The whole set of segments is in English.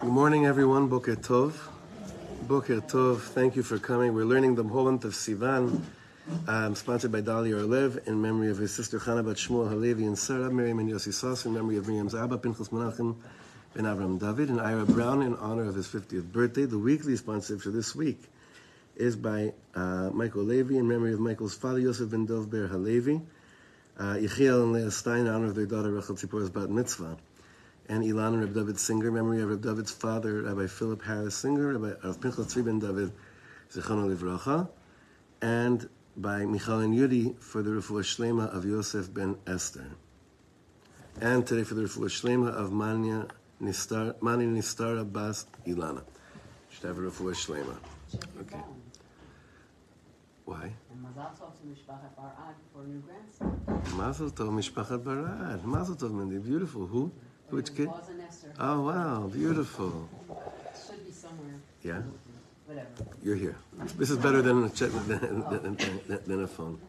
Good morning, everyone. Boker Tov. Boker Tov. Thank you for coming. We're learning the month of Sivan, um, sponsored by Dali Orlev, in memory of his sister Chana Bat Shmuel Halevi and Sarah, Miriam and Yossi Sas, in memory of Miriam's Abba, Pinchas Menachem, and Avram David, and Ira Brown, in honor of his 50th birthday. The weekly sponsor for this week is by uh, Michael Levy, in memory of Michael's father, Yosef ben Dov Ber Halevi, uh, Yechiel and Leah Stein, in honor of their daughter Rachel Tzipporah's bat mitzvah and Ilan and Reb David Singer, memory of Reb David's father, Rabbi Philip Harris Singer, Rabbi of Pinchas Tzvi ben David, Zichrono Livracha, and by Michal and Yudi for the refuah shlema of Yosef ben Esther. And today for the refuah shlema of Mania Nistar, Mania Nistara Bas Ilana. Should have a refuah shlema. Okay. Why? And Mazal Tov Mishpachat Barad for new grandson. Mazel Tov, Mishpachat Barad. Mazel Tov, Mindy. Beautiful. Who? Oh, Which kid? And Esther. Oh, wow. Beautiful. Should be somewhere. Yeah? Whatever. You're here. This is better than a, check, than, than, than, than a phone.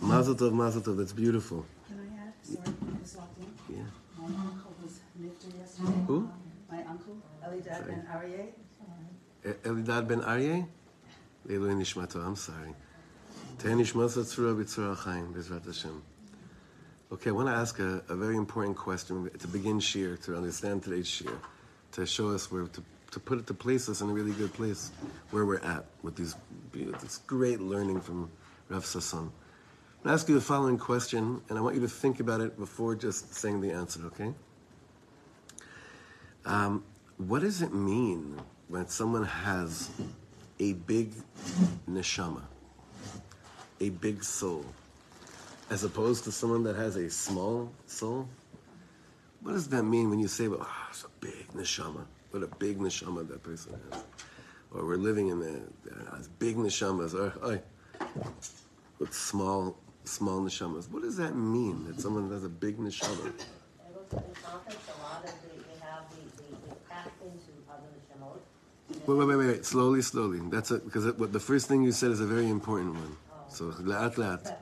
Mazel tov, mazel tov. That's beautiful. Can I add? Sorry, I just walked in. Yeah. My uncle was nifter yesterday. Who? My uncle, Elidad Ben Aryeh. Elidad ben Aryeh? Leilu nishmato. I'm sorry. Teh nishmato tzura b'tzura chaim. Bezrat Hashem. Okay, I want to ask a, a very important question to begin shir, to understand today's shir, to show us where, to, to put it, to place us in a really good place where we're at with these, this great learning from Rav Sasson. I'm going to ask you the following question, and I want you to think about it before just saying the answer, okay? Um, what does it mean when someone has a big neshama, a big soul, as opposed to someone that has a small soul? What does that mean when you say, "Oh, it's a big neshama"? What a big neshama that person has, or we're living in the uh, big neshamas, or oh, with small, small neshamas. What does that mean that someone has a big neshama? Encompass a lot of the, they have the, the, other. Wait, wait, wait, wait. Slowly, slowly. That's it, because the first thing you said is a very important one. So, laat, laat.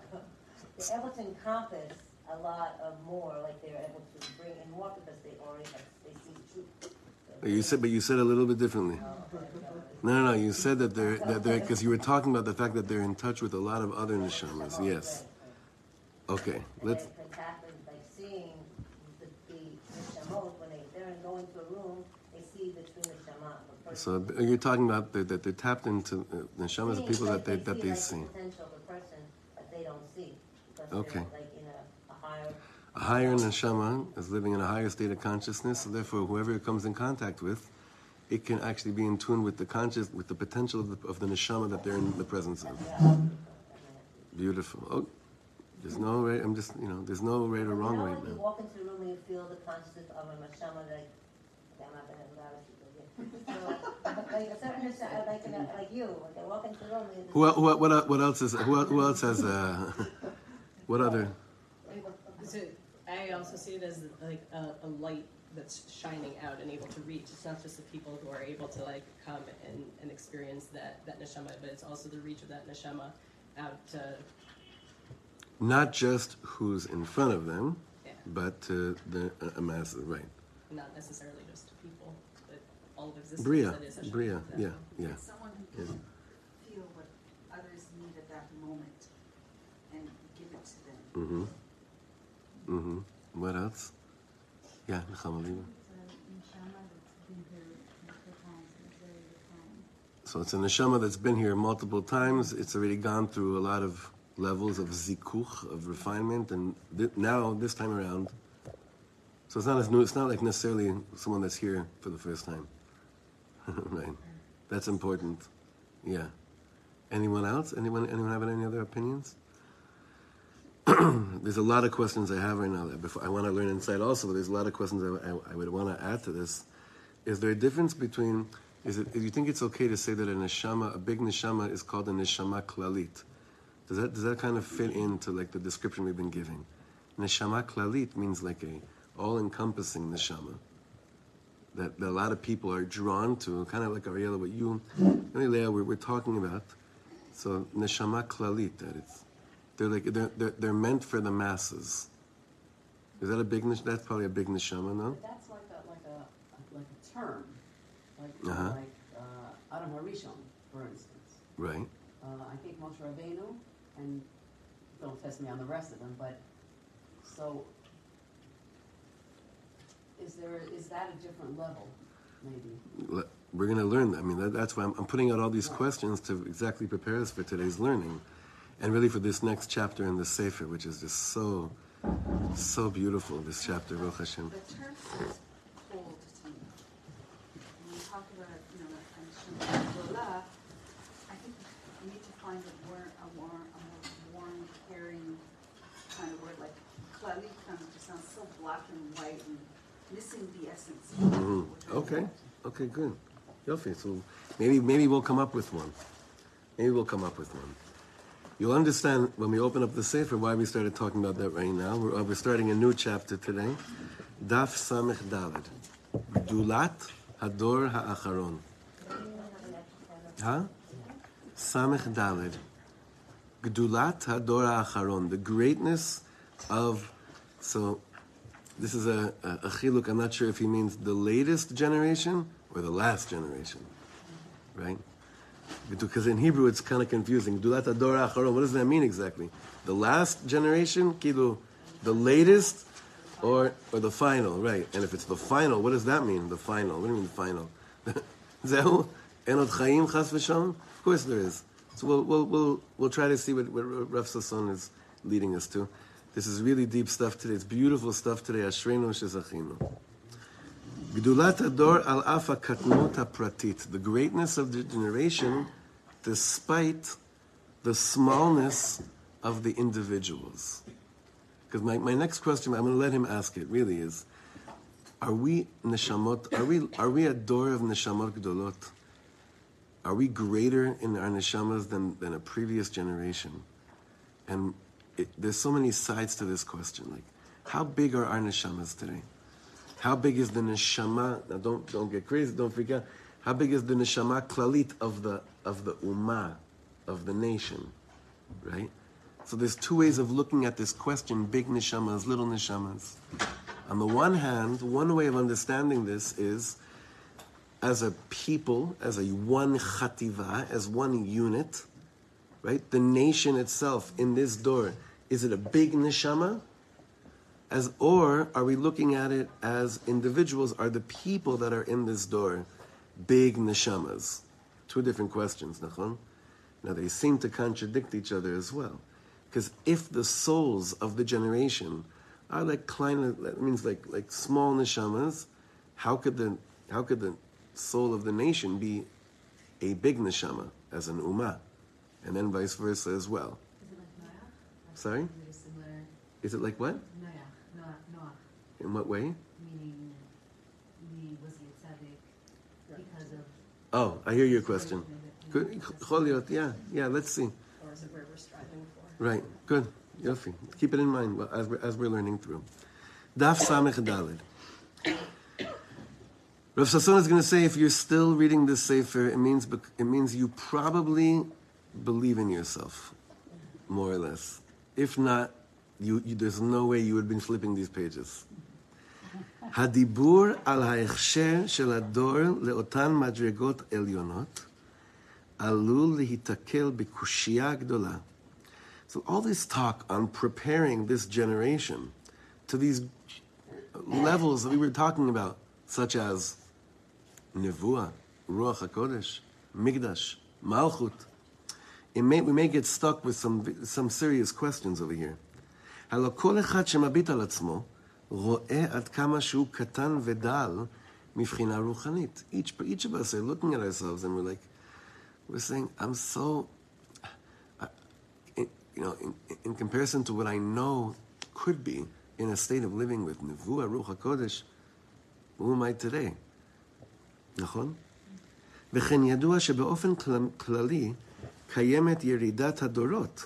They're able to encompass a lot of more, like they're able to bring in more because they already have, they see the truth. You said, but you said a little bit differently. No, no, no. You said that they're that they're because you were talking about the fact that they're in touch with a lot of other neshamas. Yes. Okay. Let's. then it can happen, like seeing the, the neshamot, when they, they're going to a room, they see between the the person. So you're talking about that they're tapped into uh, neshamas Seeing, people that they that they see. the potential of the person that they don't see. Because Okay. they're like in a, a higher A higher neshama is living in a higher state of consciousness, so therefore, whoever it comes in contact with, it can actually be in tune with the conscious, with the potential of the, of the neshama that they're in the presence of. Beautiful. Oh, there's no right. I'm just, you know, there's no right or wrong you know, right when you now. walk into a room and you feel the consciousness of a neshama, like, I'm not gonna embarrass you. So, like a certain neshama, like, like you, like walk into a room Who, el- what, what else is? Who, who else has? Uh, what other? So I also see it as like a, a light that's shining out and able to reach. It's not just the people who are able to like come and, and experience that, that neshama, but it's also the reach of that neshama out to Not just who's in front of them, yeah, but to the uh, masses. Right. not necessarily just to people, but all of existence. Bria. that is Bria. Yeah. Yeah. Someone who can feel what others need at that moment and give it to them. Mm-hmm. Mm-hmm. What else? Yeah. So it's a neshama that's been here multiple times. It's already gone through a lot of levels of zikuch, of refinement, and th- now this time around. So it's not as new. It's not like necessarily someone that's here for the first time, right? That's important. Yeah. Anyone else? Anyone? Anyone have any other opinions? there's a lot of questions I have right now. That before I want to learn inside also, but there's a lot of questions I, I, I would want to add to this. Is there a difference between? Is it? Do you think it's okay to say that a neshama, a big neshama, is called a neshama klalit? Does that does that kind of fit into like the description we've been giving? Neshama klalit means like a all-encompassing neshama that, that a lot of people are drawn to, kind of like Ariella, what you, Leah, we're, we're talking about. So neshama klalit, that it's they're like they're, they're, they're meant for the masses. Is that a big? That's probably a big neshama, no? That's like a like a like a term. Like, Uh-huh. like uh, Adam Harishon, for instance. Right. Uh, I think Moshe Rabbeinu, and don't test me on the rest of them, but so is there is that a different level, maybe? We're going to learn. I mean, that, that's why I'm, I'm putting out all these questions to exactly prepare us for today's learning, and really for this next chapter in the Sefer, which is just so, so beautiful. This chapter, Baruch Hashem. The term seems cold to me. When we talk about, you know, and Shemlah, I think we need to find a more, a more, a more warm, caring kind of word, like klali kind of just sounds so black and white and missing the essence. of Mhm. Okay. Okay. Good. Yofi. So maybe maybe we'll come up with one. Maybe we'll come up with one. You'll understand when we open up the Sefer why we started talking about that right now. We're, uh, we're starting a new chapter today. Daf Samech Daled. Gdulat Hador Ha'acharon. Huh? Samech Daled. Gdulat Hador Ha'acharon. The greatness of. So, this is a, a, a chiluk. I'm not sure if he means the latest generation or the last generation. Right? Because in Hebrew it's kind of confusing. What does that mean exactly? The last generation? Kilu. The latest? Or, or the final, right? And if it's the final, what does that mean? The final. What do you mean the final? Zehu enot chaim chas v'shalom? Of course there is. So we'll, we'll, we'll, we'll try to see what, what Rav Sasson is leading us to. This is really deep stuff today. It's beautiful stuff today. Ashreinu shezachinu. The greatness of the generation, despite the smallness of the individuals. Because my, my next question, I'm going to let him ask it, really is, are we neshamot, are we, are we a door of neshamot gdolot? Are we greater in our neshamas than, than a previous generation? And it, there's so many sides to this question. Like, how big are our neshamas today? How big is the neshama? Now, don't don't get crazy. Don't forget. How big is the neshama klalit of the of the ummah, of the nation, right? So there's two ways of looking at this question: big neshamas, little neshamas. On the one hand, one way of understanding this is as a people, as a one chativa, as one unit, right? The nation itself in this door, is it a big neshama? As or are we looking at it as individuals? Are the people that are in this door big neshamas? Two different questions, nachon. Now they seem to contradict each other as well, because if the souls of the generation are like kleine, that means like like small neshamas, how could the how could the soul of the nation be a big neshama as an ummah, and then vice versa as well? Is it like Sorry, Is it similar? is it like what? In what way? meaning he was a tzaddik because of. Oh, I hear your question. Good. Choliot, yeah, yeah. Let's see. Or is it where we're striving for? Right. Good. Yofi. Keep it in mind well, as we're, as we're learning through. Daf Samech Daled. Rav Sasson is going to say if you're still reading this sefer, it means it means you probably believe in yourself, more or less. If not, you, you there's no way you would have been flipping these pages. הדיבור על ההכשר של הדור לאותן מדרגות עליונות עלול להיתקל בקושייה גדולה. So all this talk on preparing this generation to these levels that we were talking about, such as Nevuah, Ruach HaKodesh, Mikdash, Malchut, may, we may get stuck with some, some serious questions over here. הלא כל רואה עד כמה שהוא קטן ודל מבחינה רוחנית. Each, each of us are looking at ourselves and we're like, we're saying, I'm so, I- in, you know, in, in comparison to what I know could be in a state of living with Nevuah, Ruach HaKodesh, who am I today? נכון? וכן ידוע שבאופן כל- כללי קיימת ירידת הדורות.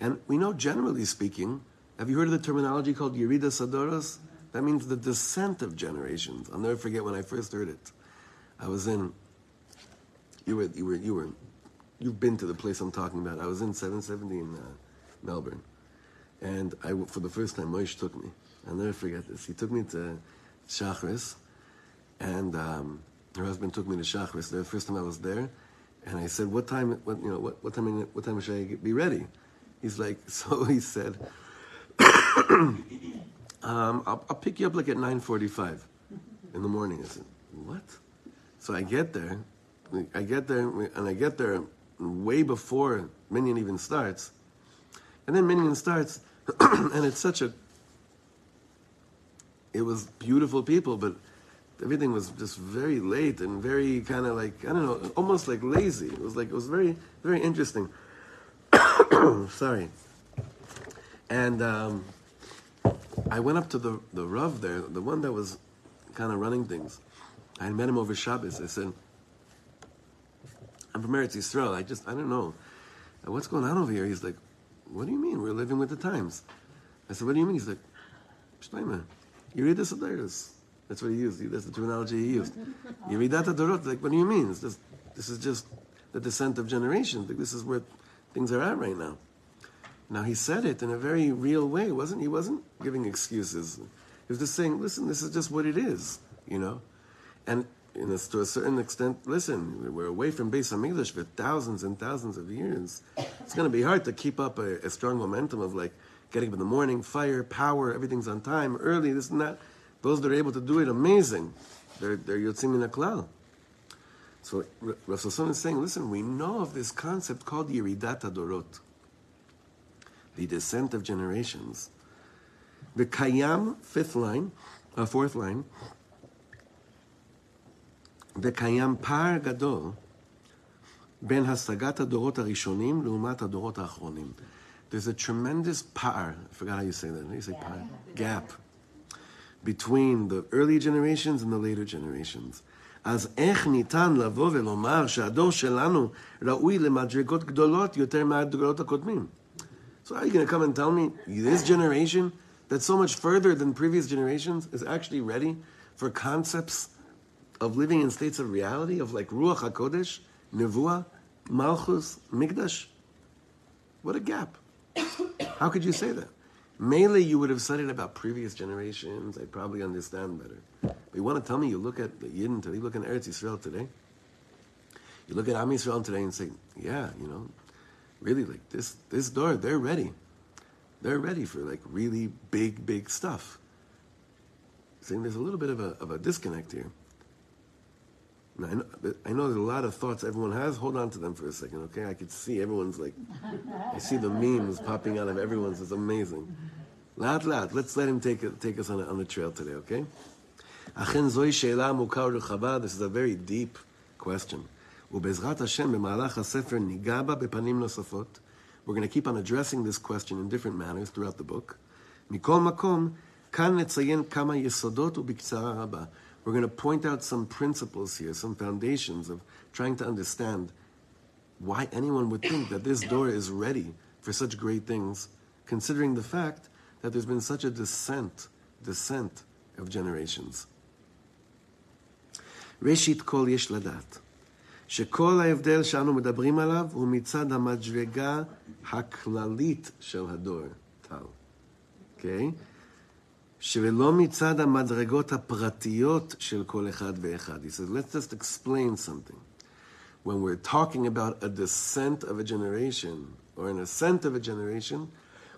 And we know, generally speaking, have you heard of the terminology called Yerida Sadoros? That means the descent of generations. I'll never forget when I first heard it. I was in, you were, you were, you were, you've been to the place I'm talking about. I was in 770 in uh, Melbourne. And I, for the first time, Moshe took me. I'll never forget this. He took me to Shachris, and um, her husband took me to Shachris. The first time I was there, and I said, "What time? What you know? What, what time? What time should I be ready?" He's like, so he said, um, I'll, "I'll pick you up like at 9:45 in the morning." I said, "What?" So I get there, I get there, and I get there way before Minyan even starts, and then Minyan starts, and it's such a it was beautiful people, but everything was just very late and very kind of like I don't know, almost like lazy. It was like it was very very interesting. Sorry. And um, I went up to the the Rav there, the one that was kind of running things. I met him over Shabbos. I said, "I'm from Eretz Yisrael. I just I don't know what's going on over here." He's like, "What do you mean? We're living with the times." I said, "What do you mean?" He's like, "Shlomo, you read the Sedaris." That's what he used. That's the terminology he used. You read that at Dorot, like, what do you mean? It's just, this is just the descent of generations. Like, this is where things are at right now. Now he said it in a very real way, wasn't he? Wasn't giving excuses. He was just saying, "Listen, this is just what it is," you know. And in a, to a certain extent, listen, we're away from Beis Hamikdash for thousands and thousands of years. It's going to be hard to keep up a, a strong momentum of like getting up in the morning, fire, power, everything's on time, early, this and that. Those that are able to do it, amazing. They're, they're Yotzim in a klal. So Rav Sasson is saying, listen, we know of this concept called Yeridat Adorot, the descent of generations. The Kayam, fifth line, uh, fourth line, the Kayam par gadol, בין השגת הדורות הראשונים לעומת הדורות האחרונים. There's a tremendous par, I forgot how you say that, how do you say par? Gap between the early generations and the later generations. אז איך ניתן לבוא ולומר שהדור שלנו ראוי למדרגות גדולות יותר מהדורות הקודמים? So are you going to come and tell me this generation that's so much further than previous generations is actually ready for concepts of living in states of reality, of like Ruach HaKodesh, Nevuah, Malchus, Mikdash? What a gap. How could you say that? Mainly, you would have said it about previous generations. I'd probably understand better. But you want to tell me you look at the Yidden today, you look at Eretz Yisrael today, you look at Am Yisrael today and say, yeah, you know, really, like this, this door, they're ready They're ready for like really big, big stuff. Saying there's a little bit of a, of a disconnect here. Now, I know, I know there's a lot of thoughts everyone has. Hold on to them for a second, okay? I could see everyone's like, I see the memes popping out of everyone's. It's amazing. Laat, laat. Let's let him take, take us on a, on the trail today, okay? אכן זוהי שאלה עמוקה ורחבה. This is a very deep question. ובעזרת השם, במהלך הספר ניגע בה בפנים נוספות. We're going to keep on addressing this question in different manners throughout the book. Mikol makom, kan kama yesodot We're going to point out some principles here, some foundations of trying to understand why anyone would think that this door is ready for such great things, considering the fact that there's been such a descent, descent of generations. Reshit kol yesh ladat. שכל ההבדל שאנו מדברים עליו הוא מצד המדרגה הכללית של הדור, טל. אוקיי? Okay? שלא מצד המדרגות הפרטיות של כל אחד ואחד. He says, let's just explain something. When we're talking about a descent of a generation or an ascent of a generation,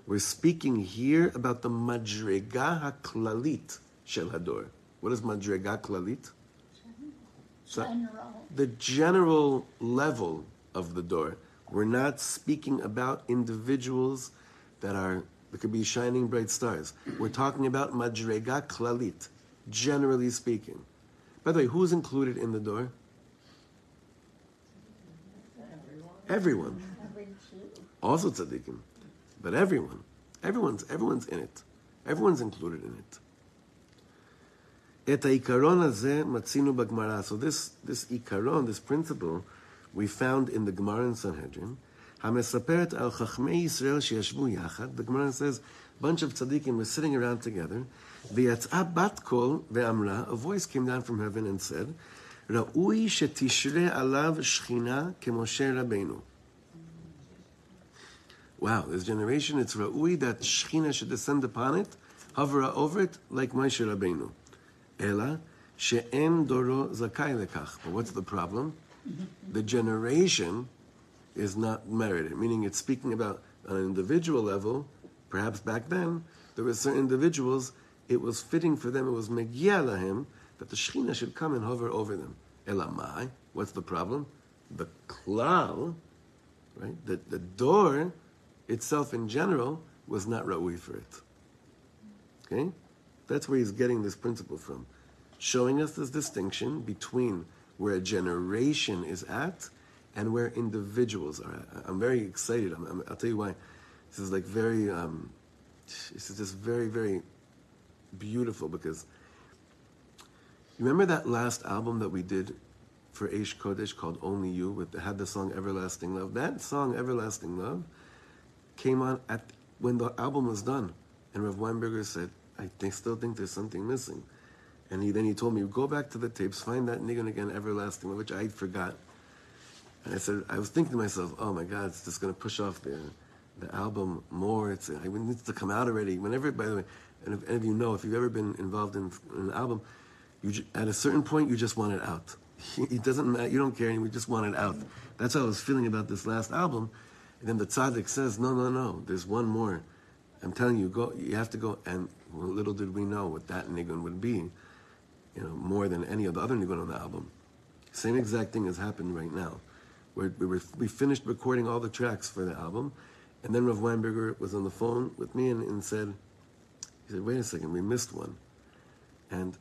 we're speaking here about the madrega haklalit shel hador. What is madrega klalit? General. The general level of the door. We're not speaking about individuals that are there could be shining bright stars. We're talking about madrega klalit, generally speaking. By the way, who's included in the door? Everyone. everyone. Also tzaddikim, but everyone, everyone's everyone's in it. Everyone's included in it. את העיקרון הזה מצינו בגמרא. So this, this עיקרון, this principle, we found in the Gemara in Sanhedrin. המספרת על חכמי ישראל שישבו יחד, the Gemara says, a bunch of tzaddikim were sitting around together, ויצאה בת קול ואמרה, a voice came down from heaven and said, ראוי שתשרה עליו שכינה כמשה רבנו. Wow, this generation, it's ראוי that שכינה should descend upon it, hover over it like Moshe Rabbeinu. Ela she'en doro zakai lekach. But what's the problem? Mm-hmm. The generation is not merited, meaning it's speaking about on an individual level. Perhaps back then there were certain individuals it was fitting for them, it was megiah that the shechina should come and hover over them. Elamai, what's the problem? The klal, right? The, the door itself in general was not ra'ui for it. Okay? That's where he's getting this principle from. Showing us this distinction between where a generation is at and where individuals are at. I'm very excited. I'm, I'm, I'll tell you why. This is like very, um, this is just very, very beautiful because you remember that last album that we did for Aish Kodesh called Only You, with had the song Everlasting Love. That song Everlasting Love came on at when the album was done, and Rav Weinberger said, "I think, still think there's something missing." And he then he told me, "Go back to the tapes, find that Nigun again, Everlasting which I forgot. And I said, I was thinking to myself, "Oh my God, it's just going to push off the the album more. It's it needs to come out already." Whenever, by the way, and if any of you know, if you've ever been involved in, in an album, you at a certain point you just want it out. It doesn't matter. You don't care anymore. You just want it out. That's how I was feeling about this last album. And then the tzaddik says, "No, no, no. There's one more. I'm telling you, go. You have to go." And well, little did we know what that nigun would be. You know, more than any of the other nigun on the album. Same exact thing has happened right now. Where we were, we finished recording all the tracks for the album, and then Rav Weinberger was on the phone with me and, and said, he said, "Wait a second, we missed one." And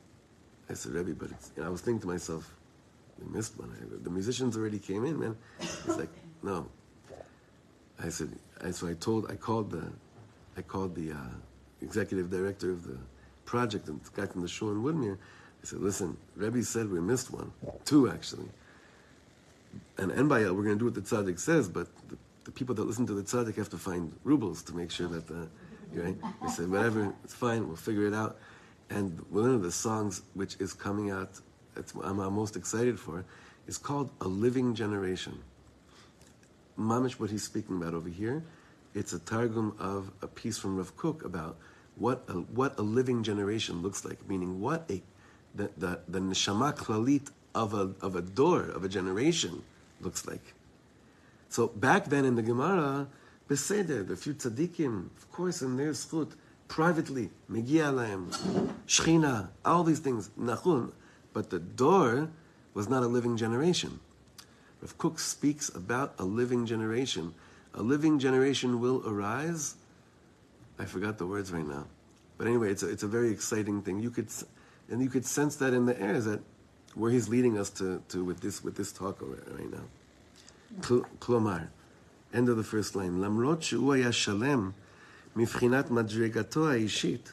I said, Rebbe, but I was thinking to myself, we missed one. I, the musicians already came in, man. He's like, no. I said, I, so I told, I called the, I called the uh, executive director of the project, and the guy from the show in Woodmere. I said, listen, Rebbe said we missed one, two actually. And Enbayel, we're going to do what the tzaddik says, but the, the people that listen to the tzaddik have to find rubles to make sure that, uh, right? I said, whatever, it's fine, we'll figure it out. And one of the songs which is coming out, that's I'm, I'm most excited for, is called "A Living Generation." Mamish, what he's speaking about over here, it's a targum of a piece from Rav Kook about what a, what a living generation looks like, meaning what a the the, the neshama klalit of a of a door of a generation looks like. So back then in the Gemara, Beseder, the few tzaddikim, of course, in their schut, privately, Megia lahem, Shechina, all these things, Nachun, but the door was not a living generation. Rav Kook speaks about a living generation. A living generation will arise. I forgot the words right now, but anyway, it's a, it's a very exciting thing. You could, s- and you could sense that in the air is that where he's leading us to, to with this with this talk right now. Kl- Klomar, end of the first line. למרות שהוא היה שלם מבחינת מדרגתו האישית,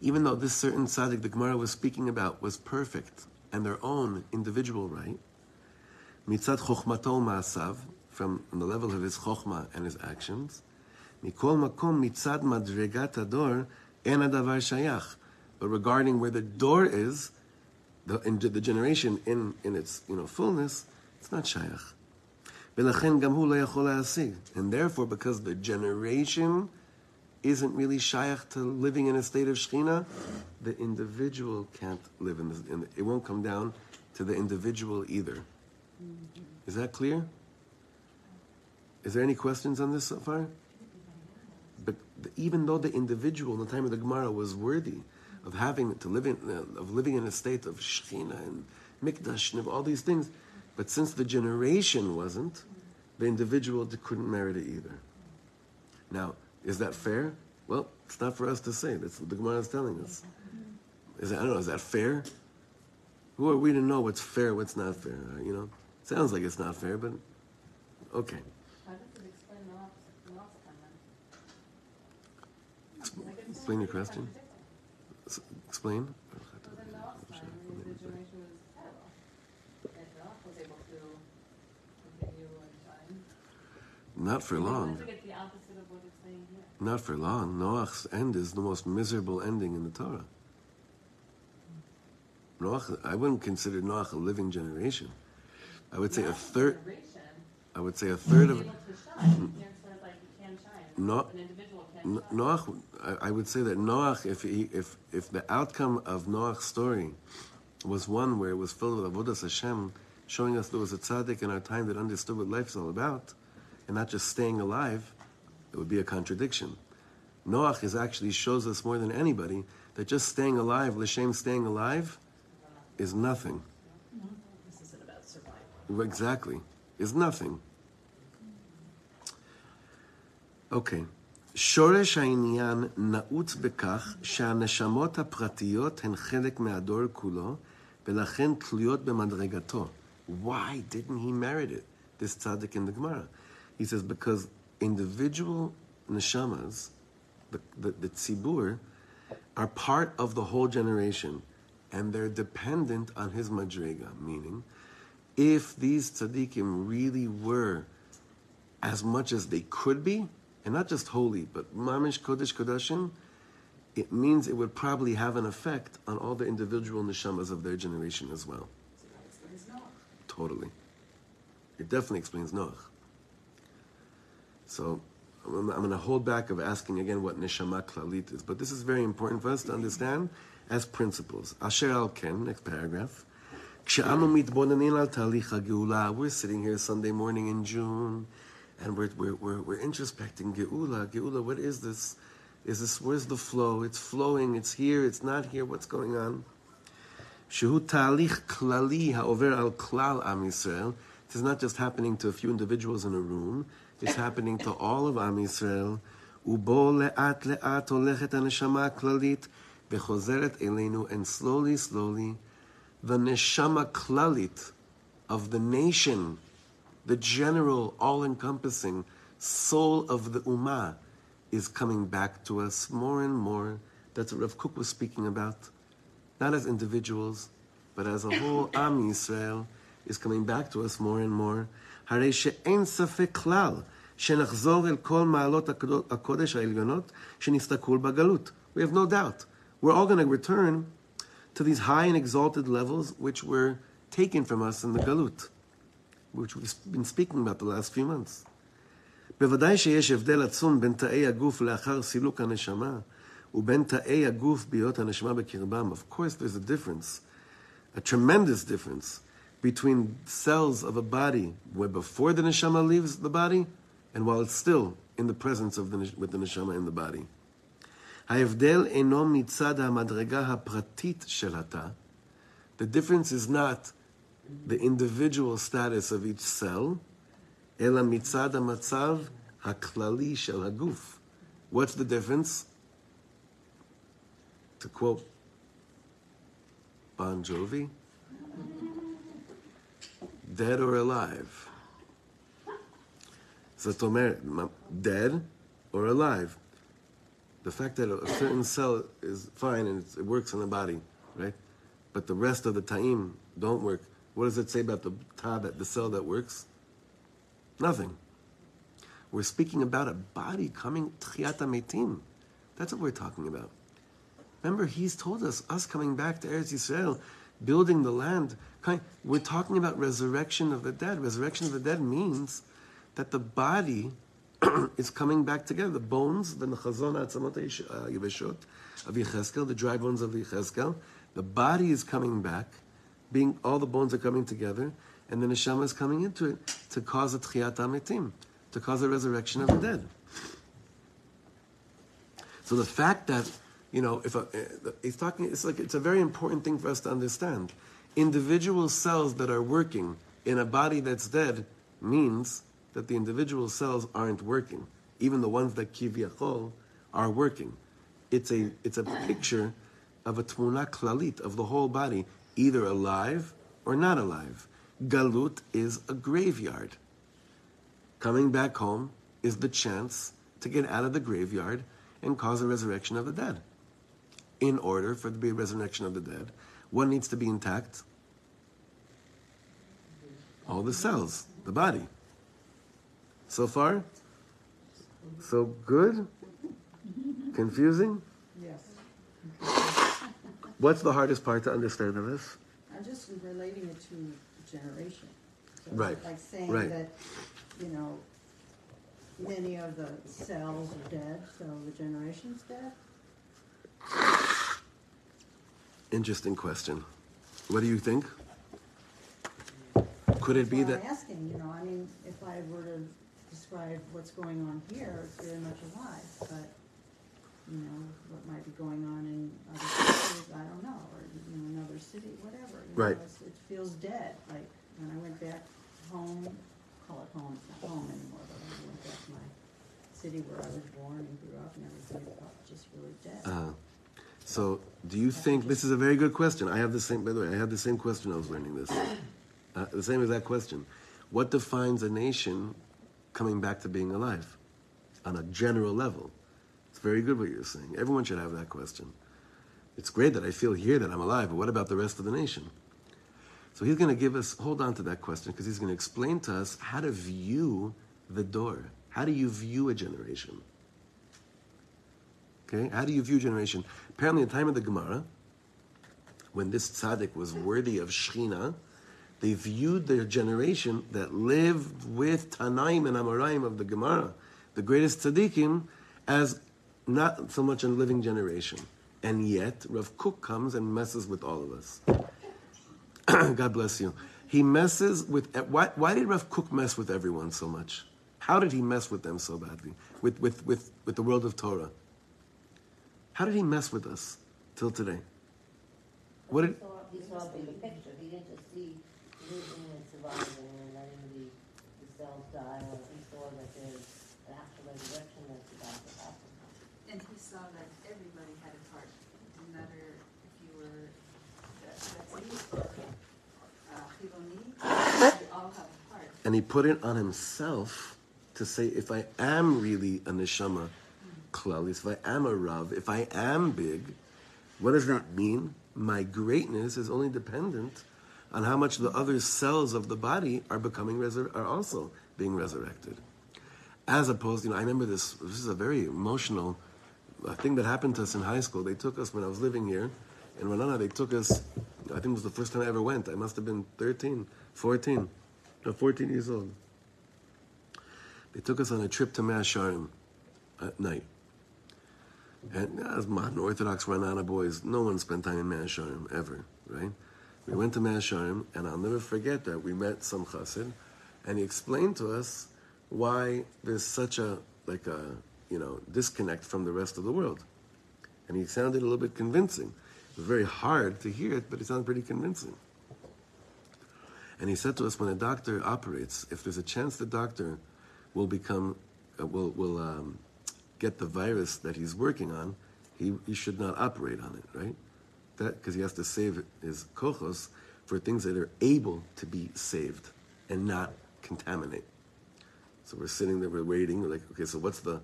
even though this certain tzaddik the Gemara was speaking about was perfect and their own individual right, mitzad chokhmato maasav, from the level of his chokhmah and his actions, Mikol makom mitzad madregat ador en adavar shayach. But regarding where the door is, the, in the generation in, in its you know, fullness, it's not shayach. And therefore, because the generation isn't really shayach to living in a state of shechina, the individual can't live in this. In it won't come down to the individual either. Is that clear? Is there any questions on this so far? But even though the individual in the time of the Gemara was worthy of having to live in, uh, of living in a state of shechina and mikdash and all these things, but since the generation wasn't, the individual couldn't merit it either. Now, is that fair? Well, it's not for us to say. That's what the Gemara is telling us. Is that, I don't know. Is that fair? Who are we to know what's fair, what's not fair? You know, sounds like it's not fair, but okay. How does it explain the last, the last time then? Ex- Like, it's Explain your question. S- Explain. Well, then the last time, the generation was terrible. And Noach was able to continue and shine. Not for long. think it's the opposite of what it's saying here. Not for long. Noach's end is the most miserable ending in the Torah. Noach, I wouldn't consider Noach a living generation. I would say a third. Generation, I would say a third of. able Noach, I would say that Noach, if, he, if, if the outcome of Noach's story was one where it was filled with Avodas Hashem, showing us there was a tzaddik in our time that understood what life is all about, and not just staying alive, it would be a contradiction. Noach is actually shows us more than anybody that just staying alive, l'shem staying alive, is nothing. This isn't about survival. Exactly, is nothing. Okay. שורש העניין נעוץ בכך שהנשמות הפרטיות הן חלק מהדור כולו, ולכן תלויות במדרגתו. Why didn't he merit it, this tzaddik in the Gemara? He says, because individual neshamas, the, the, the tzibur, are part of the whole generation, and they're dependent on his madrega, meaning, if these tzaddikim really were as much as they could be, and not just holy, but mamish kodesh kodashim, it means it would probably have an effect on all the individual neshamas of their generation as well. So totally. It definitely explains Noach. So I'm, I'm going to hold back of asking again what neshama klalit is, but this is very important for us to understand as principles. Asher al ken, next paragraph. We're sitting here Sunday morning in June and we're, we're, we're, we're introspecting Geula. Geula, what is this? Is this, where's the flow? It's flowing, it's here, it's not here, what's going on? שהוא תהליך כללי העובר על כלל עם ישראל. It is not just happening to a few individuals in a room, it's happening to all of עם ישראל. ובו לאט לאט הולכת הנשמה הכללית וחוזרת אלינו, and slowly, slowly, the neshama klalit of the nation, the general, all-encompassing soul of the ummah, is coming back to us more and more. That's what Rav Kook was speaking about not as individuals, but as a whole Am Yisrael is coming back to us more and more. הרי שאין ספק כלל שנחזור אל כל מעלות הקדו- הקודש העליונות שנסתכלו בגלות. We have no doubt. We're all going to return to these high and exalted levels which were taken from us in the galut, which we've been speaking about the last few months. בוודאי שיש הבדל עצום בין תאי הגוף לאחר סילוק הנשמה ובין תאי הגוף בהיות הנשמה בקרבם. Of course there's a difference, a tremendous difference between cells of a body where before the neshama leaves the body and while it's still in the presence of the, nesh- with the neshama in the body. ההבדל אינו מצד המדרגה הפרטית של התא. The difference is not the individual status of each cell, אלא מצד המצב הכללי של הגוף. What's the difference? To quote Bon Jovi, dead or alive. זאת אומרת, מה- dead or alive. The fact that a certain cell is fine and it's, it works in the body, right? But the rest of the ta'im don't work. what does it say about the ta, that the cell that works? Nothing. We're speaking about a body coming tchiyat metim. That's what we're talking about. Remember, he's told us, us coming back to Eretz Yisrael, building the land. We're talking about resurrection of the dead. Resurrection of the dead means that the body is coming back together. The bones, the nechazon atzamot ha'ish- uh, of Yecheskel, the dry bones of Yecheskel, the body is coming back, being all the bones are coming together, and the neshama is coming into it to cause a tchiyat ametim, to cause a resurrection of the dead. So the fact that, you know, if a, uh, he's talking, it's like it's a very important thing for us to understand. Individual cells that are working in a body that's dead means that the individual cells aren't working. Even the ones that kivyachol are working. It's a it's a picture of a tmuna klalit of the whole body, either alive or not alive. Galut is a graveyard. Coming back home is the chance to get out of the graveyard and cause a resurrection of the dead. In order for there to be a resurrection of the dead, what needs to be intact? All the cells, the body. So far? So good? Confusing? Yes, What's the hardest part to understand of this? I'm just relating it to generation. So Right, Like saying right. that, you know, many of the cells are dead, so the generation's dead? Interesting question. What do you think? Could it be that? I'm asking, you know, I mean, if I were to describe what's going on here, it's very much alive, but, you know, what might be going on in other cities, I don't know, or, you know, another city, whatever. you know, Right. it's- It feels dead, like, when I went back home, call it home, it's not home anymore, but when I went back to my city where I was born and grew up and everything, it felt just really dead. Uh, so, do you think this is a very good question? I have the same. By the way, I had the same question. I was learning this. Uh, the same exact question. What defines a nation coming back to being alive on a general level? It's very good what you're saying. Everyone should have that question. It's great that I feel here that I'm alive, but what about the rest of the nation? So he's going to give us, hold on to that question, because he's going to explain to us how to view the door. How do you view a generation? Okay, how do you view generation? Apparently, in the time of the Gemara, when this tzaddik was worthy of Shechina, they viewed their generation that lived with Tanaim and Amoraim of the Gemara, the greatest tzaddikim, as not so much in a living generation. And yet, Rav Kook comes and messes with all of us. God bless you. He messes with. Why, why did Rav Kook mess with everyone so much? How did he mess with them so badly? With, with, with, with the world of Torah? How did he mess with us till today? What did, He saw, he saw a bigger picture. He didn't just see living and surviving and letting the, the cells die. Or he saw that there's an actual resurrection that's about to happen. And he saw that everybody had a part. It didn't matter if you were Dati or uh, Chiloni, we all have a part. And he put it on himself to say, if I am really a neshama, klalis, if I am a rav, if I am big, what does that mean? My greatness is only dependent on how much the other cells of the body are becoming resur- are also being resurrected. As opposed, you know, I remember this. This is a very emotional uh, thing that happened to us in high school. They took us when I was living here in Ra'anana. They took us. I think it was the first time I ever went. I must have been 13, 14, no, 14 years old. They took us on a trip to Mea Sharim at night. And as modern Orthodox Ra'anana boys, no one spent time in Mea Sharim ever, right? We went to Mea Sharim, and I'll never forget that we met some chassid, and he explained to us why there's such a like a you know disconnect from the rest of the world, and he sounded a little bit convincing. It was very hard to hear it, but it sounded pretty convincing. And he said to us, when a doctor operates, if there's a chance the doctor will become, uh, will, will um, get the virus that he's working on, he, he should not operate on it, right? That Because he has to save his kochos for things that are able to be saved and not contaminate. So we're sitting there, we're waiting, we're like, okay, so what's the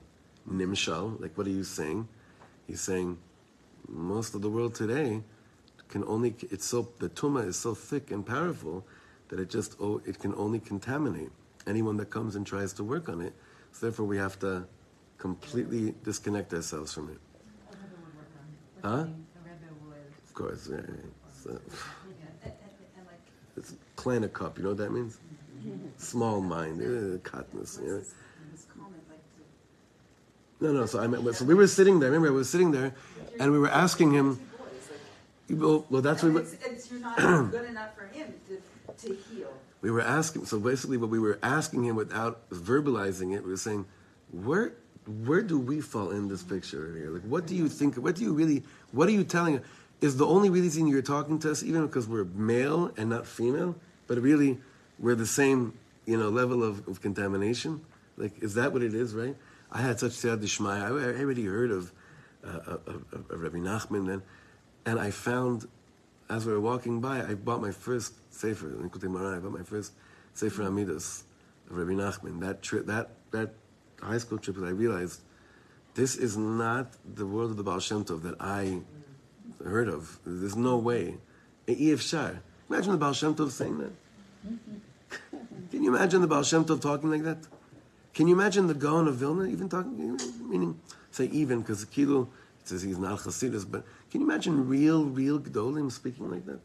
nimshal? Like, what are you saying? He's saying, most of the world today can only, it's so, the tuma is so thick and powerful that it just, oh, it can only contaminate anyone that comes and tries to work on it. So therefore we have to completely disconnect ourselves from it. A Rebbe would work on. Huh? A Rebbe would. Of course, yeah, yeah. So, it's plant a cup, you know what that means? Small mind, uh, cottoness. what's Yeah. his, his comment, like, to No, no. So I mean, so we were sitting there. Remember, I was sitting there, and we were asking him. two boys, like, Well, well that's what we, it's, it's, you're not good enough for him to, heal. we were asking. So basically, what we were asking him without verbalizing it, we were saying, where, where do we fall in this picture here? Like, what do you think? What do you really? What are you telling? Is the only reason you're talking to us even because we're male and not female, but really we're the same, you know, level of, of contamination? Like, is that what it is? Right? I had such sad dishmaya. I, already heard of, uh, of, of Rabbi Nachman, and and I found as we were walking by, I bought my first sefer in Kutei I bought my first sefer HaMidos of Rabbi Nachman. That trip, that that high school trip, that I realized this is not the world of the Baal Shem Tov that I heard of. There's no way. Shar. Imagine the Baal Shem Tov saying that. Can you imagine the Baal Shem Tov talking like that? Can you imagine the Gaon of Vilna even talking? Meaning, say even because Kilo says he's not Hasidus, but can you imagine real, real Gdolim speaking like that?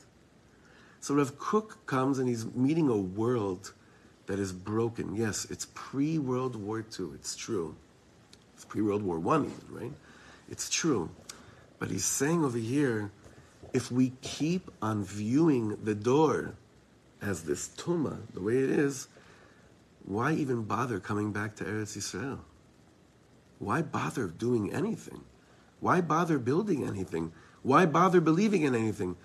So Rav Kook comes and he's meeting a world that is broken. Yes, it's pre World War II. It's true. It's pre World War One, even right? It's true. But he's saying over here, if we keep on viewing the door as this tuma, the way it is, why even bother coming back to Eretz Yisrael? Why bother doing anything? Why bother building anything? Why bother believing in anything?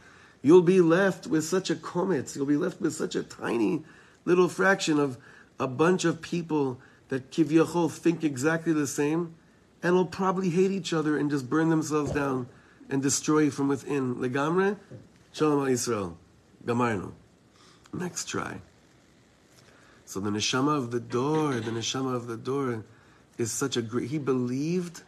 You'll be left with such a comets. You'll be left with such a tiny little fraction of a bunch of people that kivyachol think exactly the same and will probably hate each other and just burn themselves down and destroy from within. Legamre, Shalom Israel. Gamarno. Next try. So the neshama of the dor, the neshama of the dor is such a great. He believed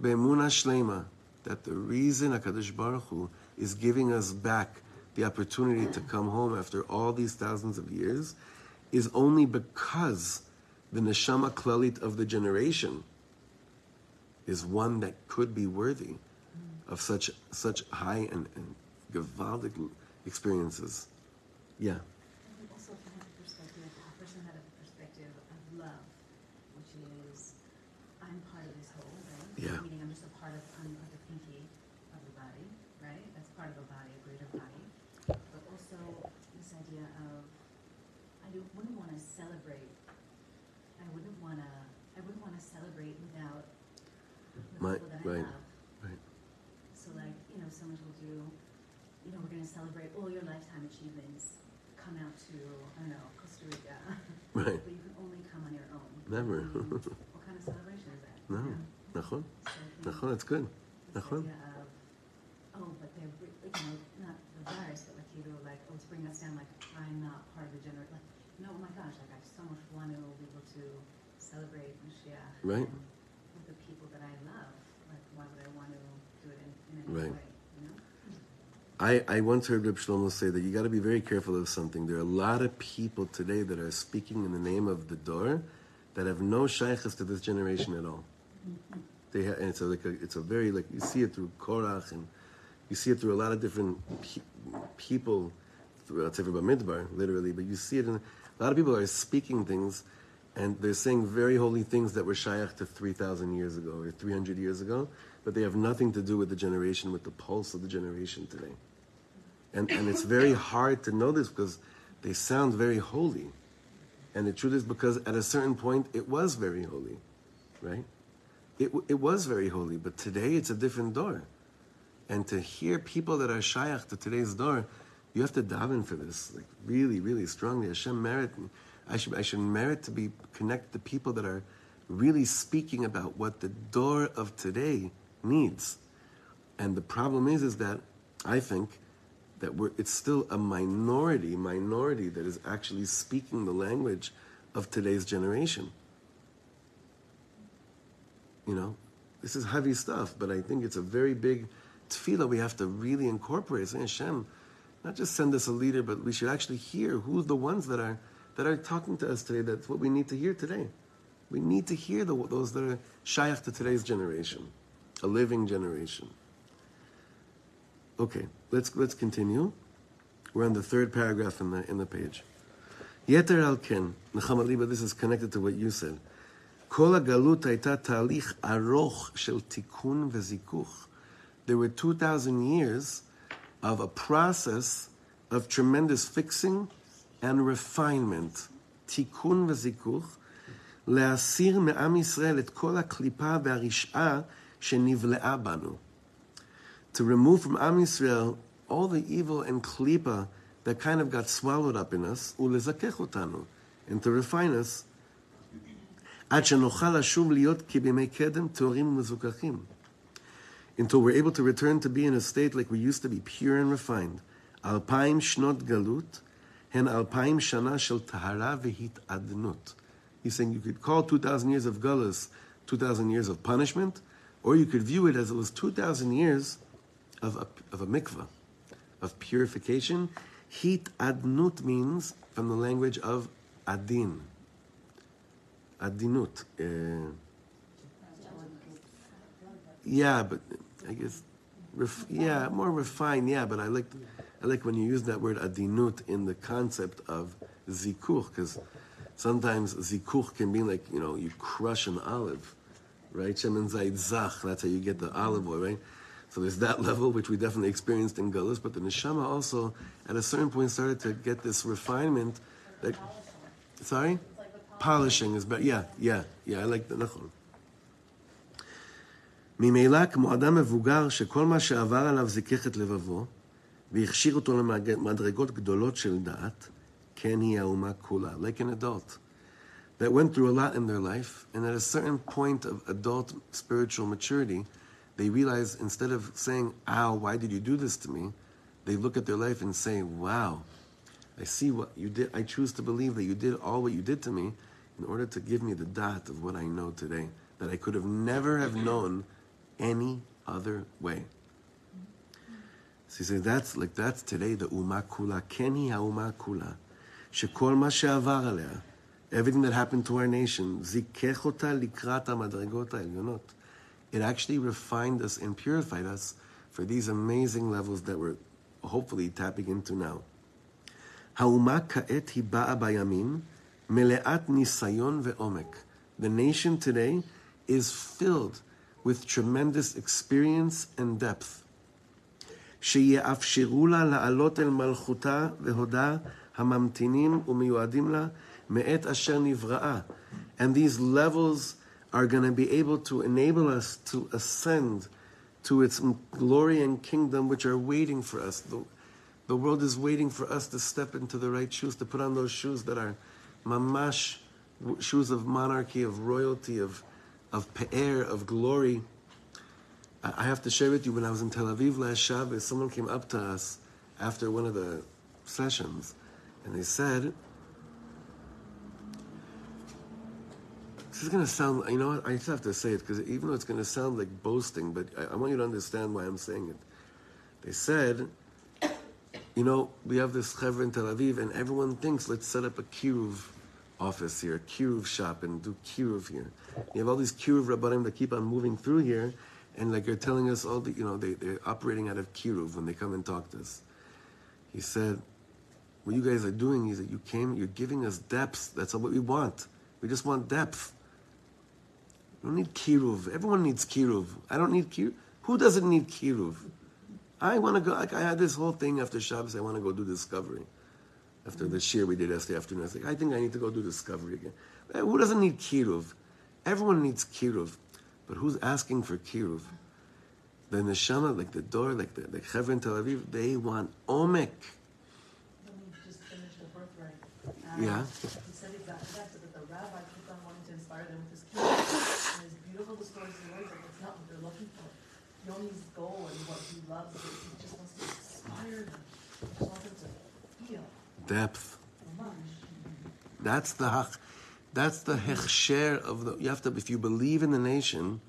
be'emuna shlema that the reason Hakadosh Baruch Hu is giving us back the opportunity to come home after all these thousands of years is only because the neshama klalit of the generation is one that could be worthy of such such high and, and gewaldic experiences. Yeah. I think also if I had the perspective, a person had a perspective of love, which is, I'm part of this whole, right? Yeah. Meaning I'm just a part of, I'm like a pinky of the body, right? That's part of a body, a greater body. But also this idea of, I do, wouldn't want to celebrate, I wouldn't want to, I wouldn't want to celebrate without the My- people that right, I right. So like, you know, someone told you, you know, we're gonna celebrate all your lifetime achievements. Come out to, I don't know, Costa Rica. Right. But you can only come on your own. Never. I mean, what kind of celebration is that? No. You know? Nachon? So I think Nachon, that's good. idea of, uh, oh, but they're, you know, not the virus, but like, you know, like, oh, it's bringing us down, like, I'm not part of the gener, like, no, oh my gosh, like, I so much want to be able to celebrate Mashiach. Right. Um, with the people that I love, like, why would I want to do it in, in any Right. way, you know? I, I once heard Reb Shlomo say that you got to be very careful of something. There are a lot of people today that are speaking in the name of the dor that have no shaykhs to this generation at all. They and it's a, like a, it's a very like you see it through Korach and you see it through a lot of different pe- people throughout uh, Sefer Bamidbar, literally. But you see it in a lot of people are speaking things, and they're saying very holy things that were shaykh to three thousand years ago or three hundred years ago, but they have nothing to do with the generation, with the pulse of the generation today. And and it's very hard to know this because they sound very holy, and the truth is because at a certain point it was very holy, right? It, it was very holy, but today it's a different dor. And to hear people that are shaykh to today's dor, you have to daven for this, like really, really strongly. Hashem merit, I should, I should merit to be connect to people that are really speaking about what the dor of today needs. And the problem is, is that I think that we're, it's still a minority, minority that is actually speaking the language of today's generation. You know, this is heavy stuff, but I think it's a very big tefillah we have to really incorporate. Say, Hashem, not just send us a leader, but we should actually hear who's the ones that are that are talking to us today. That's what we need to hear today. We need to hear the, those that are shaykh to today's generation, a living generation. Okay, let's let's continue. We're on the third paragraph in the in the page. Yeter al ken, this is connected to what you said. כל הגלות הייתה תהליך ארוך של תיקון וזיכוך. There were 2,000 years of a process of tremendous fixing and refinement. תיקון וזיכוך, להסיר מעם ישראל את כל הקליפה והרשעה שנבלעה בנו. To remove from Am Yisrael all the evil and klipa that kind of got swallowed up in us, ולזכך אותנו, and to refine us עד שנוכל לשוב להיות כבימי קדם טהורים ומזוכחים. Until we're able to return to be in a state like we used to be, pure and refined. אלפיים שנות גלות הן אלפיים שנה של טהרה והתעדנות. He's saying you could call 2,000 years of galus 2,000 years of punishment, or you could view it as it was 2,000 years of a, of a mikvah, of purification. Hitadnut means from the language of adin, adinut. Yeah, but I guess, ref, yeah, more refined. Yeah, but I like, I like when you use that word adinut in the concept of zikuch, because Sometimes zikuch can be like, you know, you crush an olive, right? Shemen zayit zach, that's how you get the olive oil, right? So there's that level, which we definitely experienced in Galus, but the neshama also, at a certain point, started to get this refinement that, sorry? Polishing is better. Yeah, yeah, yeah, I like the נכון. ממילא כמו אדם מבוגר שכל מה שעבר עליו זיכך את לבבו והכשיר אותו למדרגות גדולות של דעת, כן היא האומה כולה, like an adult, that went through a lot in their life, and at a certain point of adult spiritual maturity, they realize instead of saying, ow, why did you do this to me? They look at their life and say, wow, I see what you did. I choose to believe that you did all what you did to me in order to give me the dot of what I know today, that I could have never have known any other way. So he says, that's like that's today the Uma Kula, Keni HaUma Kula, שכל מה שעבר עליה, everything that happened to our nation, זיכך אותה לקראת המדרגות העליונות. It actually refined us and purified us for these amazing levels that we're hopefully tapping into now. האומה כעת היא באה בימים, מלאת ניסיון ועומק. The nation today is filled with tremendous experience and depth. שיאפשרו לה לעלות אל מלכותה והודה הממתינים ומיועדים לה מעת אשר נבראה. And these levels are going to be able to enable us to ascend to its glory and kingdom which are waiting for us. The, the world is waiting for us to step into the right shoes, to put on those shoes that are mamash, shoes of monarchy, of royalty, of, of pe'er, of glory. I have to share with you, when I was in Tel Aviv last Shabbos, someone came up to us after one of the sessions, and they said, this is going to sound, you know what, I just have to say it, because even though it's going to sound like boasting, but I, I want you to understand why I'm saying it. They said, you know, we have this chevra in Tel Aviv, and everyone thinks, let's set up a kiruv office here, a kiruv shop, and do kiruv here. You have all these kiruv rabbanim that keep on moving through here, and like they're telling us all the, you know, they, they're operating out of kiruv when they come and talk to us. He said, what you guys are doing is that you came, you're giving us depth. That's what we want. We just want depth. We don't need kiruv. Everyone needs kiruv. I don't need kiruv. Who doesn't need kiruv? I want to go. Like I had this whole thing after Shabbos. I want to go do discovery. After the shir we did yesterday afternoon, I was like, I think I need to go do discovery again. Who doesn't need kiruv? Everyone needs kiruv, but who's asking for kiruv? Then the neshama, like the dor, like the like Chevron Tel Aviv, they want omek. Then we just finished the birthright. Yeah. Uh, He said exactly that, so that the rabbi kept on wanting to inspire them with his kids. And his beautiful the stories and words, like it's not what they're looking for. Yoni's goal and what he loves is he just wants to inspire them. He just wants them to feel Depth. That's the that's the hechsher of the. You have to, if you believe in the nation,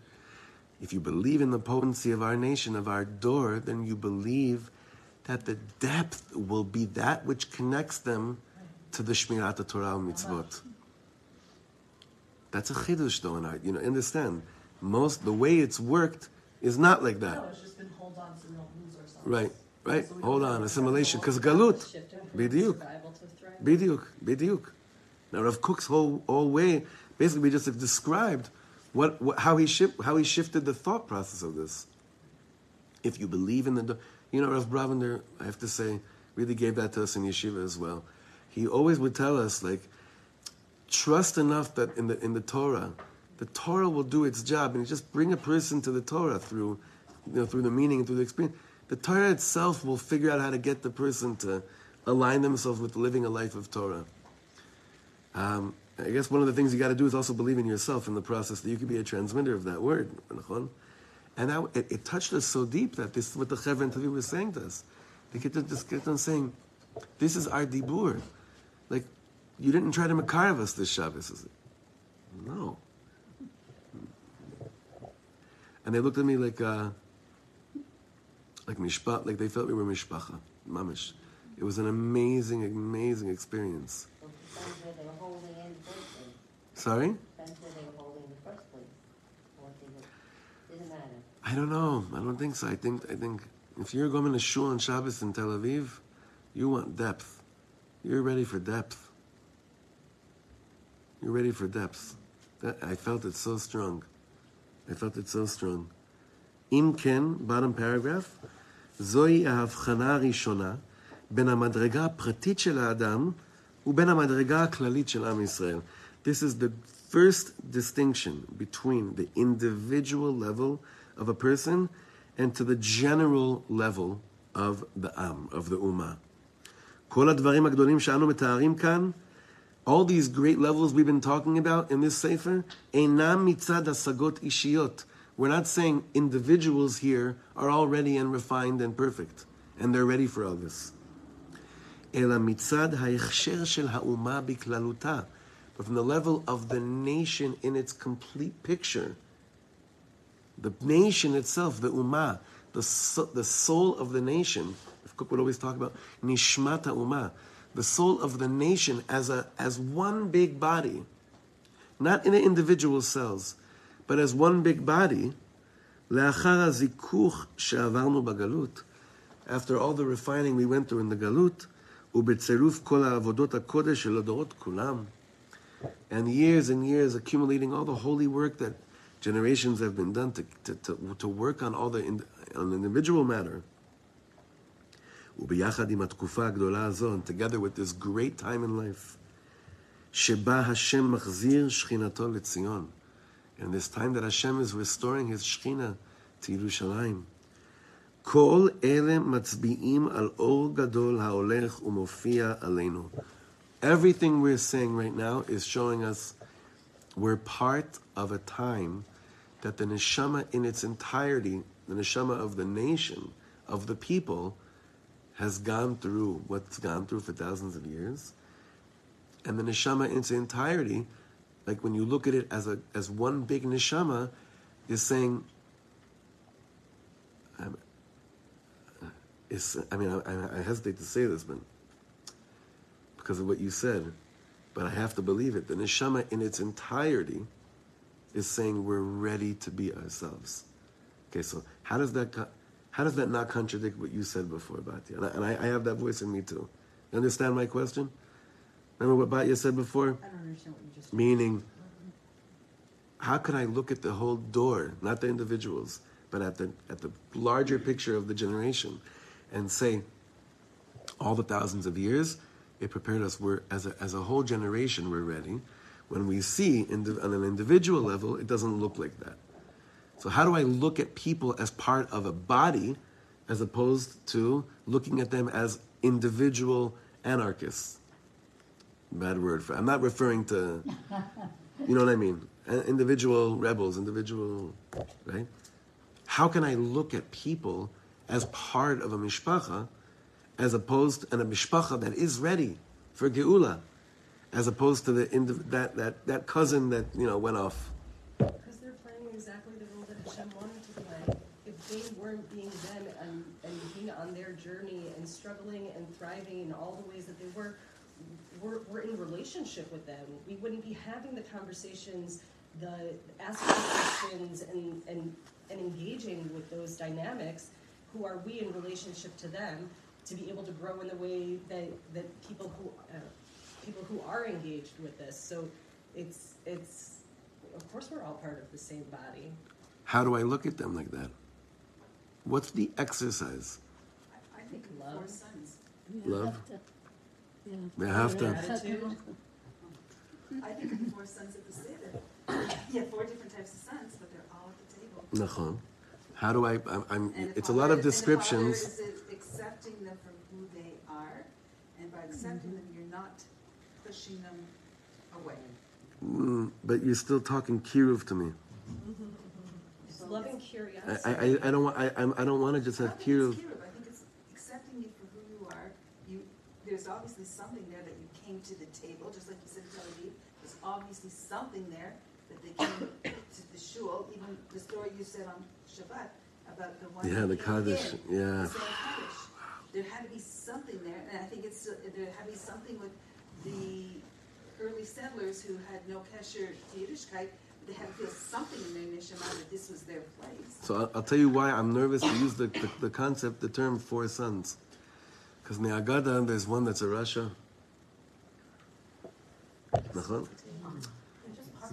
if you believe in the potency of our nation, of our dor, then you believe that the depth will be that which connects them to the Shmirat Torah mitzvot. That's a chidush, though, and I, you know, understand. Most the way it's worked is not like that. No, it's just been hold on so we don't lose ourselves. Right, right. So Hold on, assimilation, because galut. Shifting from Bediuk. survival to thrive. Bidyuk, bidyuk. Now Rav Kook's whole, whole way, basically, we just have described what, what how he shift, how he shifted the thought process of this. If you believe in the, you know, Rav Brovender, I have to say, really gave that to us in yeshiva as well. He always would tell us like, trust enough that in the in the Torah, the Torah will do its job, and just bring a person to the Torah through, you know, through the meaning and through the experience. The Torah itself will figure out how to get the person to align themselves with living a life of Torah. Um, I guess one of the things you got to do is also believe in yourself in the process that you could be a transmitter of that word. And that, it, it touched us so deep that this is what the Chevron Tavi was saying to us. They just kept on saying, this is our dibur. Like, you didn't try to makarv us this Shabbos. I said, no. And they looked at me like, uh, like mishpat, like they felt we were mishpacha, mamish. It was an amazing, amazing experience. Sorry? I don't know. I don't think so. I think I think if you're going to shul on Shabbos in Tel Aviv, you want depth. You're ready for depth. You're ready for depth. That, I felt it so strong. I felt it so strong. אם כן, bottom paragraph, זוהי ההבחנה הראשונה בין המדרגה הפרטית של האדם ובין המדרגה הכללית של עם ישראל. This is the first distinction between the individual level of a person and to the general level of the Am, of the Ummah. כל הדברים הגדולים שאנו מתארים כאן, all these great levels we've been talking about in this sefer. We're not saying individuals here are all ready and refined and perfect, and they're ready for all this. but from the level of the nation in its complete picture. The nation itself, the ummah, the, the soul of the nation, if Kook would always talk about nishmata ummah, the soul of the nation as a as one big body, not in the individual cells, but as one big body. לאחר הזיכוך שעברנו בגלות, after all the refining we went through in the גלות, ובצירוף כל העבודות הקודש של הדורות כולם, and years and years accumulating all the holy work that generations have been done to, to, to, to work on all the in, on the individual matter. וביחד עם התקופה הגדולה הזו, and together with this great time in life, שבה השם מחזיר שכינתו לציון. And this time that Hashem is restoring his Shekhinah to Yerushalayim. כל אלה מצביעים על אור גדול ההולך ומופיע עלינו. Everything we're saying right now is showing us we're part of a time that the neshama in its entirety, the neshama of the nation, of the people, has gone through what's gone through for thousands of years. And the neshama in its entirety, like when you look at it as a as one big neshama, is saying, I mean I, I hesitate to say this, but because of what you said, but I have to believe it. The neshama in its entirety is saying we're ready to be ourselves. Okay, so how does that co- how does that not contradict what you said before, Batya? And I, and I, I have that voice in me too. You understand my question? Remember what Batya said before? I don't understand what you just. Meaning, how can I look at the whole dor, not the individuals, but at the at the larger picture of the generation, and say, all the thousands of years, it prepared us. We're as a as a whole generation, we're ready. When we see on an individual level, it doesn't look like that. So how do I look at people as part of a body, as opposed to looking at them as individual anarchists? Bad word for. I'm not referring to. You know what I mean? Individual rebels, individual, right? How can I look at people as part of a mishpacha, as opposed and a mishpacha that is ready for geula, as opposed to the indiv- that that that cousin that you know went off. Because they're playing exactly the role that Hashem wanted to play. If they weren't being them and, and being on their journey and struggling and thriving in all the ways that they were, we're, we're in relationship with them. We wouldn't be having the conversations, the asking questions and, and, and engaging with those dynamics. Who are we in relationship to them to be able to grow in the way that, that people who uh, people who are engaged with this. So it's it's of course we're all part of the same body. How do I look at them like that? What's the exercise? I, I think Love. four sons. Love. Yeah. They have to. Gratitude. I think of the four sons of the Seder. Yeah, four different types of sons, but they're all at the table. Nachon. How do I? I'm. I'm And it's a lot of and the father descriptions. is accepting them for who they are, and by accepting them, you're not pushing them away. Mm, but you're still talking kiruv to me. Just loving I, curiosity. I, I- I don't want. I, I'm- I don't want to just I have don't think it's kiruv. I think it's accepting you for who you are. You, there's obviously something there that you came to the table, just like you said, Tel Aviv. There's obviously something there that they came to the shul. Even the story you said on Shabbat about the one. Yeah, that the came Kaddish, in, yeah. the saying Kaddish. There had to be something there, and I think it's there had to be something with the early settlers who had no kesher to Yiddishkeit. They had feel something in their neshama that this was their place. So I'll, I'll tell you why I'm nervous to use the, the, the concept, the term four sons. Because in the Agada, there's one that's a. Nachon?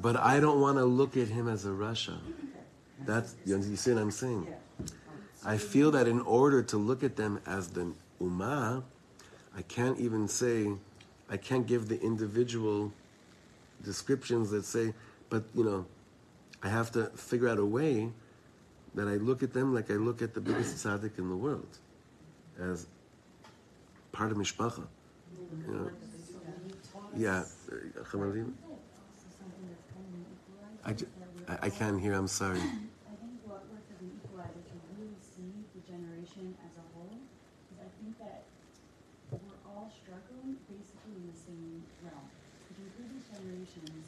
But I don't want to look at him as a rasha. That's you see what I'm saying. I feel that in order to look at them as the Ummah, I can't even say, I can't give the individual descriptions that say, but you know, I have to figure out a way that I look at them like I look at the biggest tzaddik in the world, as part of mishpacha. You know? Yeah, I, I, I can't hear. I'm sorry. I think what works as an equalizer to really see the generation as a whole, is I think that we're all struggling basically in the same realm. Because in previous generations,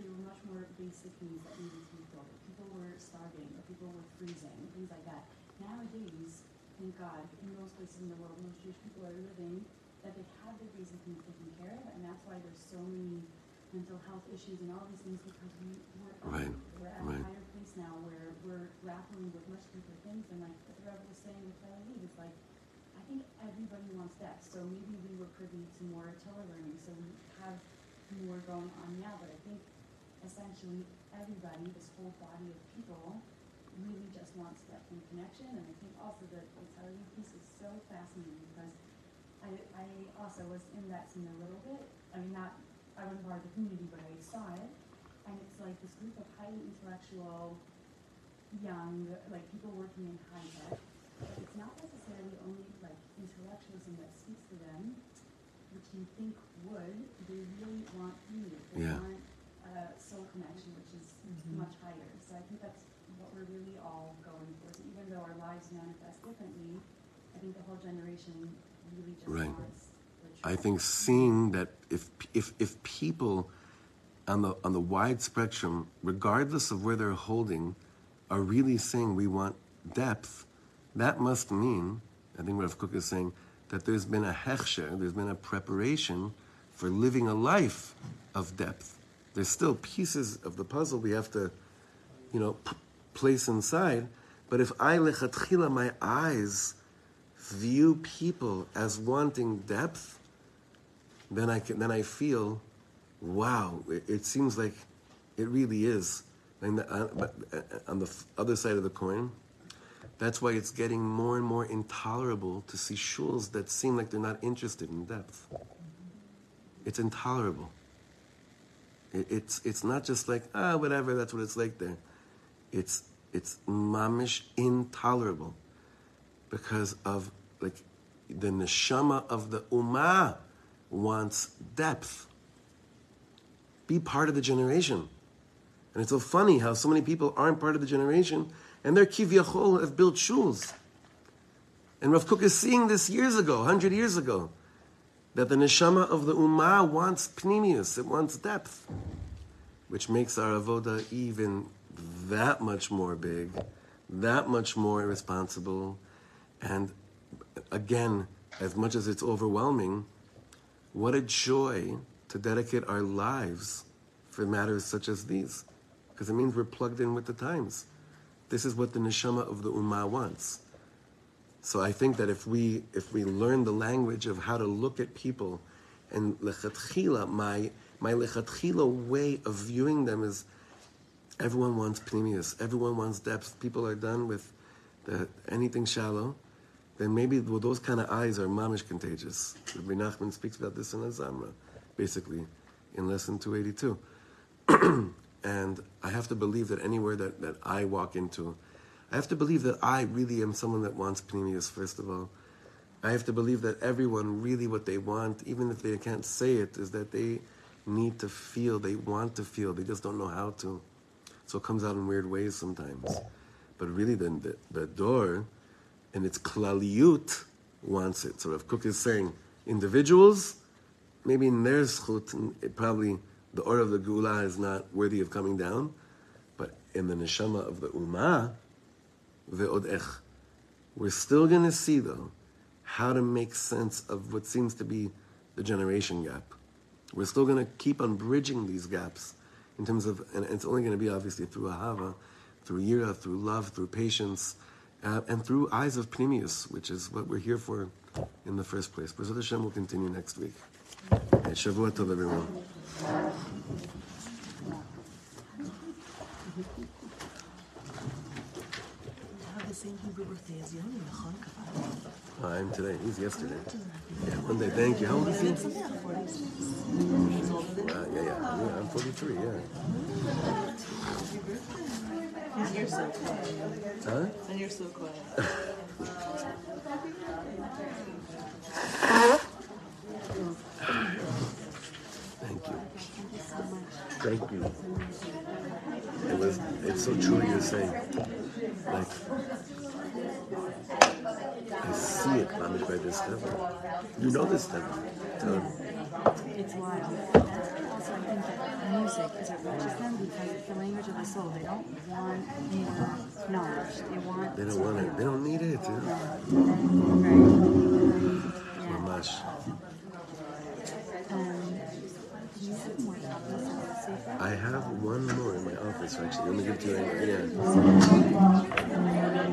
there were much more basic needs that needed to be filled. People were starving, or people were freezing, things like that. Nowadays, thank God, in most places in the world, most Jewish people are living that they have their basic needs taken care of, and that's why there's so many mental health issues and all these things because we, we're, Right, we're at right. a higher place now where we're grappling with much deeper things and like the Rebbe was saying with Tel Aviv, it's like I think everybody wants that. So maybe we were privy to more telelearning, so we have more going on now. But I think essentially everybody, this whole body of people, really just wants depth and connection. And I think also that the Aviv piece is so fascinating because I, I also was in that scene a little bit. I mean, not I wasn't part of the community, but I saw it, and it's like this group of highly intellectual, young, like people working in high tech. But it's not necessarily only like intellectualism that speaks to them, which you think would. They really want community. They Yeah. want uh, soul connection, which is much higher. So I think that's what we're really all going for. So even though our lives manifest differently, I think the whole generation really just Right. wants. I think seeing that if if if people on the on the wide spectrum, regardless of where they're holding, are really saying we want depth, that must mean, I think Rav Kook is saying, that there's been a hechsher, there's been a preparation for living a life of depth. There's still pieces of the puzzle we have to, you know, p- place inside. But if I lechatchila, my eyes view people as wanting depth, then I can, then I feel, wow, it, it seems like it really is. And the, uh, uh, on the other side of the coin, that's why it's getting more and more intolerable to see shuls that seem like they're not interested in depth. It's intolerable. It, it's it's not just like ah whatever that's what it's like there. It's it's mamish intolerable because of like the neshama of the ummah wants depth. Be part of the generation. And it's so funny how so many people aren't part of the generation and they're kivyachol have built shuls. And Rav Kook is seeing this years ago, 100 years ago, that the neshama of the ummah wants pnimius, it wants depth, which makes our avoda even that much more big, that much more irresponsible, and again, as much as it's overwhelming, what a joy to dedicate our lives for matters such as these, because it means we're plugged in with the times. This is what the neshama of the ummah wants. So I think that if we if we learn the language of how to look at people, and lechatchila, my my lechatchila way of viewing them is, everyone wants pnimius, everyone wants depth. People are done with the, anything shallow. Then maybe well, those kind of eyes are mamish contagious. Rabbi Nachman speaks about this in Azamra, basically, in lesson 282. and I have to believe that anywhere that, that I walk into, I have to believe that I really am someone that wants pnimius, first of all. I have to believe that everyone really what they want, even if they can't say it, is that they need to feel, they want to feel, they just don't know how to. So it comes out in weird ways sometimes. But really, the, the, the dor and its klaliyut wants it. So Rav Kook is saying, individuals, maybe in their zchut, it probably the order of the geula is not worthy of coming down, but in the neshama of the ummah, ve'od ech, we're still going to see though how to make sense of what seems to be the generation gap. We're still going to keep on bridging these gaps in terms of, and it's only going to be obviously through ahava, through yira, through love, through patience, uh, and through eyes of pnimius, which is what we're here for in the first place. Bezrat Hashem will continue next week. Shavua tov, everyone. have the same Hebrew birthday as Yoni, Hanukkah. I'm today. He's yesterday. Yeah, Monday. Thank you. How old is he? Uh, yeah, yeah, yeah. I'm 43. Yeah. And you're so quiet. Huh? And you're so quiet. Thank you. Thank you. So much. Thank you. It was. It's so true you're saying. Like I see it, Mamish, by this. You know this stuff. Tell. It's wild. Also, I think that music is what reaches them because it's the language of the soul. They don't want more knowledge. They want They don't want it. They don't need it. Yeah. Right. Mamash. Um, have more copies of the Sefer? I have one more in my office actually. Let me give it to you right now. Yeah.